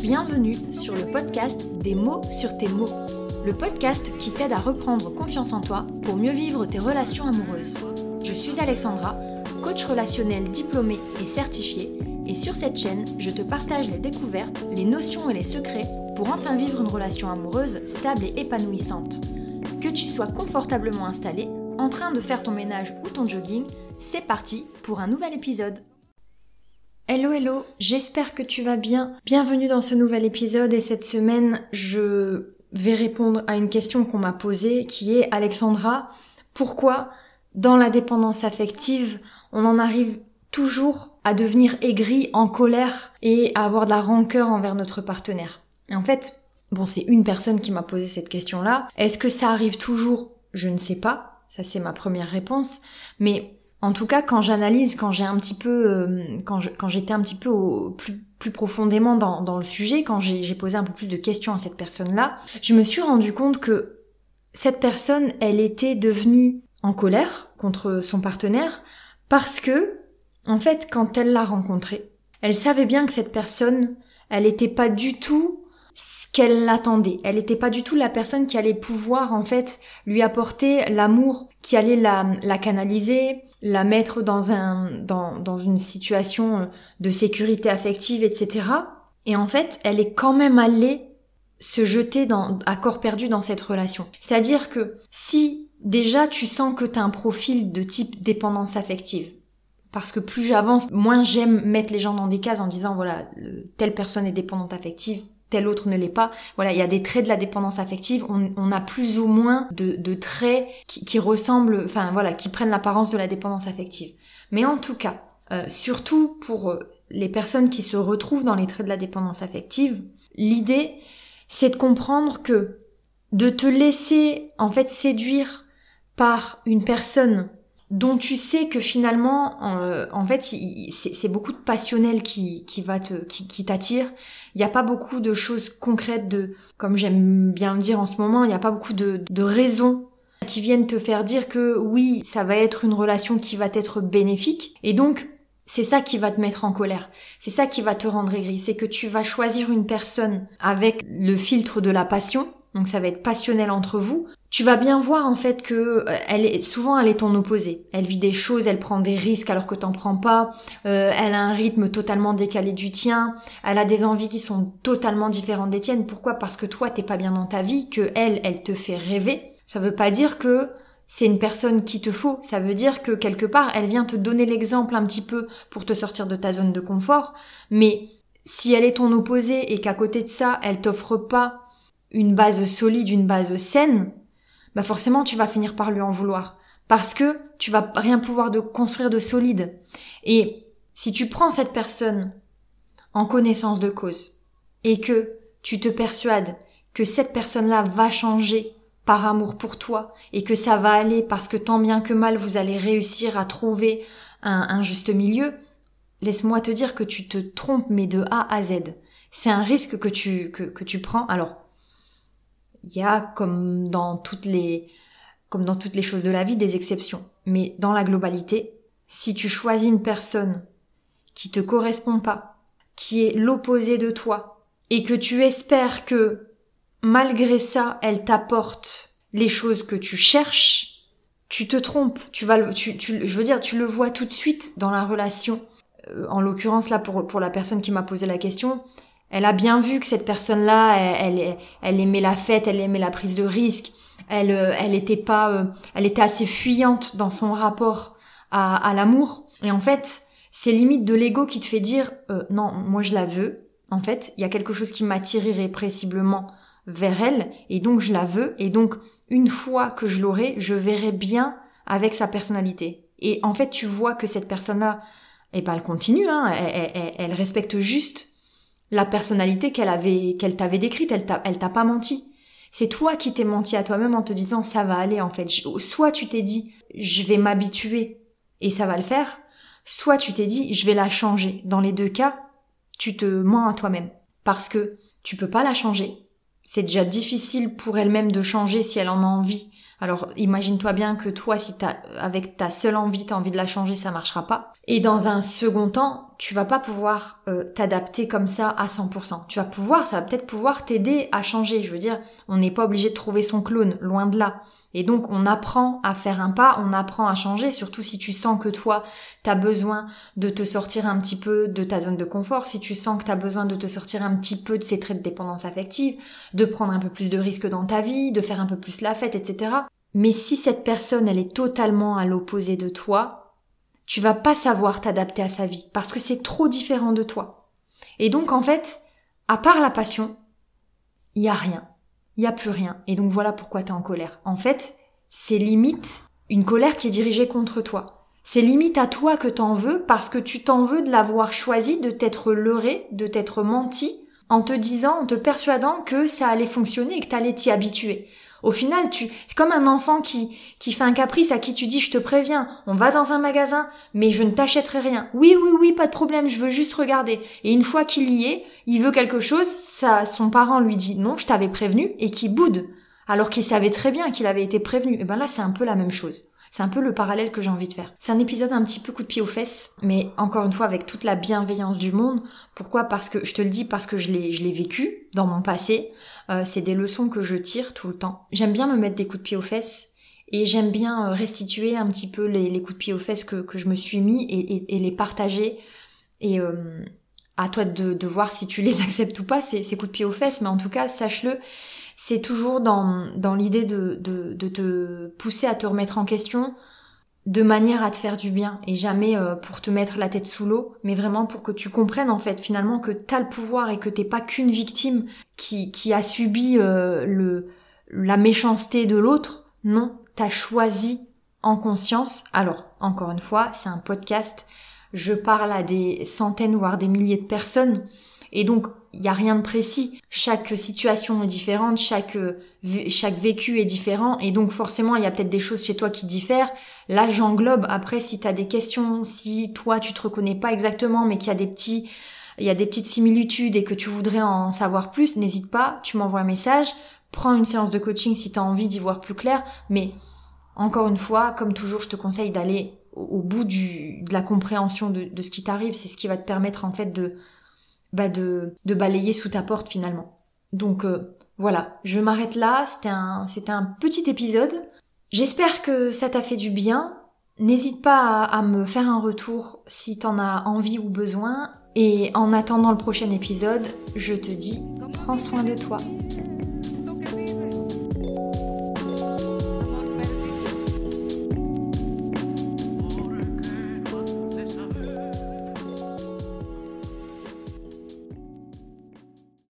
Bienvenue sur le podcast Des mots sur tes mots, le podcast qui t'aide à reprendre confiance en toi pour mieux vivre tes relations amoureuses. Je suis Alexandra, coach relationnel diplômée et certifiée, et sur cette chaîne, je te partage les découvertes, les notions et les secrets pour enfin vivre une relation amoureuse stable et épanouissante. Que tu sois confortablement installé, en train de faire ton ménage ou ton jogging, c'est parti pour un nouvel épisode. Hello hello, j'espère que tu vas bien. Bienvenue dans ce nouvel épisode et cette semaine je vais répondre à une question qu'on m'a posée qui est Alexandra, pourquoi dans la dépendance affective on en arrive toujours à devenir aigri, en colère et à avoir de la rancœur envers notre partenaire? Et en fait, bon c'est une personne qui m'a posé cette question-là. Est-ce que ça arrive toujours? Je ne sais pas. Ça c'est ma première réponse. Mais en tout cas, quand j'analyse, quand j'ai un petit peu, euh, quand, j'étais un petit peu plus profondément dans, dans le sujet, quand j'ai posé un peu plus de questions à cette personne-là, je me suis rendu compte que cette personne, elle était devenue en colère contre son partenaire parce que, en fait, quand elle l'a rencontré, elle savait bien que cette personne, elle n'était pas du tout ce qu'elle attendait. Elle n'était pas du tout la personne qui allait pouvoir en fait lui apporter l'amour, qui allait la, canaliser, la mettre dans un dans, dans une situation de sécurité affective, etc. Et en fait, elle est quand même allée se jeter à corps perdu dans cette relation. C'est-à-dire que si déjà tu sens que tu as un profil de type dépendance affective, parce que plus j'avance, moins j'aime mettre les gens dans des cases en disant voilà, telle personne est dépendante affective, tel autre ne l'est pas. Voilà, il y a des traits de la dépendance affective. On, a plus ou moins de, traits qui, ressemblent, enfin voilà, qui prennent l'apparence de la dépendance affective. Mais en tout cas, euh, surtout pour euh, les personnes qui se retrouvent dans les traits de la dépendance affective, l'idée, c'est de comprendre que de te laisser en fait séduire par une personne dont tu sais que finalement, euh, en fait, c'est beaucoup de passionnel qui, qui va te, qui, qui t'attire. Il n'y a pas beaucoup de choses concrètes de, comme j'aime bien le dire en ce moment, il n'y a pas beaucoup de, de raisons qui viennent te faire dire que oui, ça va être une relation qui va être bénéfique. Et donc, c'est ça qui va te mettre en colère. C'est ça qui va te rendre aigri. C'est que tu vas choisir une personne avec le filtre de la passion donc ça va être passionnel entre vous. Tu vas bien voir en fait que euh, elle est souvent elle est ton opposé. Elle vit des choses, elle prend des risques alors que t'en prends pas. Euh, elle a un rythme totalement décalé du tien. Elle a des envies qui sont totalement différentes des tiennes. Pourquoi? Parce que toi t'es pas bien dans ta vie, que elle elle te fait rêver. Ça veut pas dire que c'est une personne qui te faut. Ça veut dire que quelque part elle vient te donner l'exemple un petit peu pour te sortir de ta zone de confort. Mais si elle est ton opposé et qu'à côté de ça elle t'offre pas une base solide, une base saine, bah forcément tu vas finir par lui en vouloir. Parce que tu vas rien pouvoir de construire de solide. Et si tu prends cette personne en connaissance de cause et que tu te persuades que cette personne-là va changer par amour pour toi et que ça va aller parce que tant bien que mal vous allez réussir à trouver un, juste milieu, laisse-moi te dire que tu te trompes mais de A à Z. C'est un risque que tu, que, que tu prends. Alors, il y a comme dans toutes les choses de la vie des exceptions. Mais dans la globalité, si tu choisis une personne qui te correspond pas, qui est l'opposé de toi, et que tu espères que malgré ça, elle t'apporte les choses que tu cherches, tu te trompes. Tu vas, je veux dire, tu le vois tout de suite dans la relation. Euh, en l'occurrence là pour la personne qui m'a posé la question, elle a bien vu que cette personne-là, elle, elle, aimait la fête, elle aimait la prise de risque. Elle, euh, elle était pas, euh, elle était assez fuyante dans son rapport à, à l'amour. Et en fait, c'est limite de l'ego qui te fait dire euh, non, moi je la veux. En fait, il y a quelque chose qui m'attire irrépressiblement vers elle, et donc je la veux. Et donc, une fois que je l'aurai, je verrai bien avec sa personnalité. Et en fait, tu vois que cette personne-là, eh ben, elle continue, hein, elle, elle, elle respecte juste la personnalité qu'elle avait, qu'elle t'avait décrite, elle t'a, elle t'a pas menti. C'est toi qui t'es menti à toi-même en te disant ça va aller en fait. Soit tu t'es dit je vais m'habituer et ça va le faire, soit tu t'es dit je vais la changer. Dans les deux cas, tu te mens à toi-même parce que tu peux pas la changer. C'est déjà difficile pour elle-même de changer si elle en a envie Alors imagine-toi bien que toi, si t'as, avec ta seule envie, t'as envie de la changer, ça marchera pas. Et dans un second temps, tu vas pas pouvoir euh, t'adapter comme ça à 100%. Tu vas pouvoir, ça va peut-être pouvoir t'aider à changer. Je veux dire, on n'est pas obligé de trouver son clone, loin de là. Et donc on apprend à faire un pas, on apprend à changer, surtout si tu sens que toi, t'as besoin de te sortir un petit peu de ta zone de confort, si tu sens que t'as besoin de te sortir un petit peu de ces traits de dépendance affective, de prendre un peu plus de risques dans ta vie, de faire un peu plus la fête, etc. Mais si cette personne, elle est totalement à l'opposé de toi, tu vas pas savoir t'adapter à sa vie parce que c'est trop différent de toi. Et donc, en fait, à part la passion, il y a rien. Il y a plus rien. Et donc voilà pourquoi tu es en colère. En fait, c'est limite une colère qui est dirigée contre toi. C'est limite à toi que t'en veux parce que tu t'en veux de l'avoir choisi, de t'être leurré, de t'être menti, en te disant, en te persuadant que ça allait fonctionner et que t'allais t'y habituer. Au final, tu, c'est comme un enfant qui, qui fait un caprice à qui tu dis, je te préviens, on va dans un magasin, mais je ne t'achèterai rien. Oui, oui, oui, pas de problème, je veux juste regarder. Et une fois qu'il y est, il veut quelque chose, ça, son parent lui dit, non, je t'avais prévenu, et qui boude. Alors qu'il savait très bien qu'il avait été prévenu. Et ben là, c'est un peu la même chose. C'est un peu le parallèle que j'ai envie de faire. C'est un épisode un petit peu coup de pied aux fesses, mais encore une fois avec toute la bienveillance du monde. Pourquoi? Parce que je te le dis parce que je l'ai je l'ai vécu dans mon passé. Euh, c'est des leçons que je tire tout le temps. J'aime bien me mettre des coups de pied aux fesses et j'aime bien euh, restituer un petit peu les, coups de pied aux fesses que, que je me suis mis et, les partager. Et euh, à toi de, voir si tu les acceptes ou pas, ces coups de pied aux fesses, mais en tout cas, sache-le, c'est toujours dans, dans l'idée de, de, de, te pousser à te remettre en question de manière à te faire du bien et jamais euh, pour te mettre la tête sous l'eau, mais vraiment pour que tu comprennes en fait finalement que t'as le pouvoir et que t'es pas qu'une victime qui, qui a subi euh, le, la méchanceté de l'autre. Non, t'as choisi en conscience. Alors, encore une fois, c'est un podcast, je parle à des centaines voire des milliers de personnes. Et donc, il n'y a rien de précis. Chaque situation est différente, chaque, chaque vécu est différent, et donc forcément, il y a peut-être des choses chez toi qui diffèrent. Là, j'englobe. Après, si tu as des questions, si toi, tu te reconnais pas exactement, mais qu'il y a des petits, y a des petites similitudes et que tu voudrais en savoir plus, n'hésite pas, tu m'envoies un message, prends une séance de coaching si tu as envie d'y voir plus clair, mais encore une fois, comme toujours, je te conseille d'aller au, bout du, de la compréhension de, de ce qui t'arrive. C'est ce qui va te permettre en fait de, bah de, balayer sous ta porte finalement. Donc euh, voilà, je m'arrête là, c'était un, un petit épisode. J'espère que ça t'a fait du bien. N'hésite pas à, me faire un retour si t'en as envie ou besoin. Et en attendant le prochain épisode, je te dis, prends soin de toi.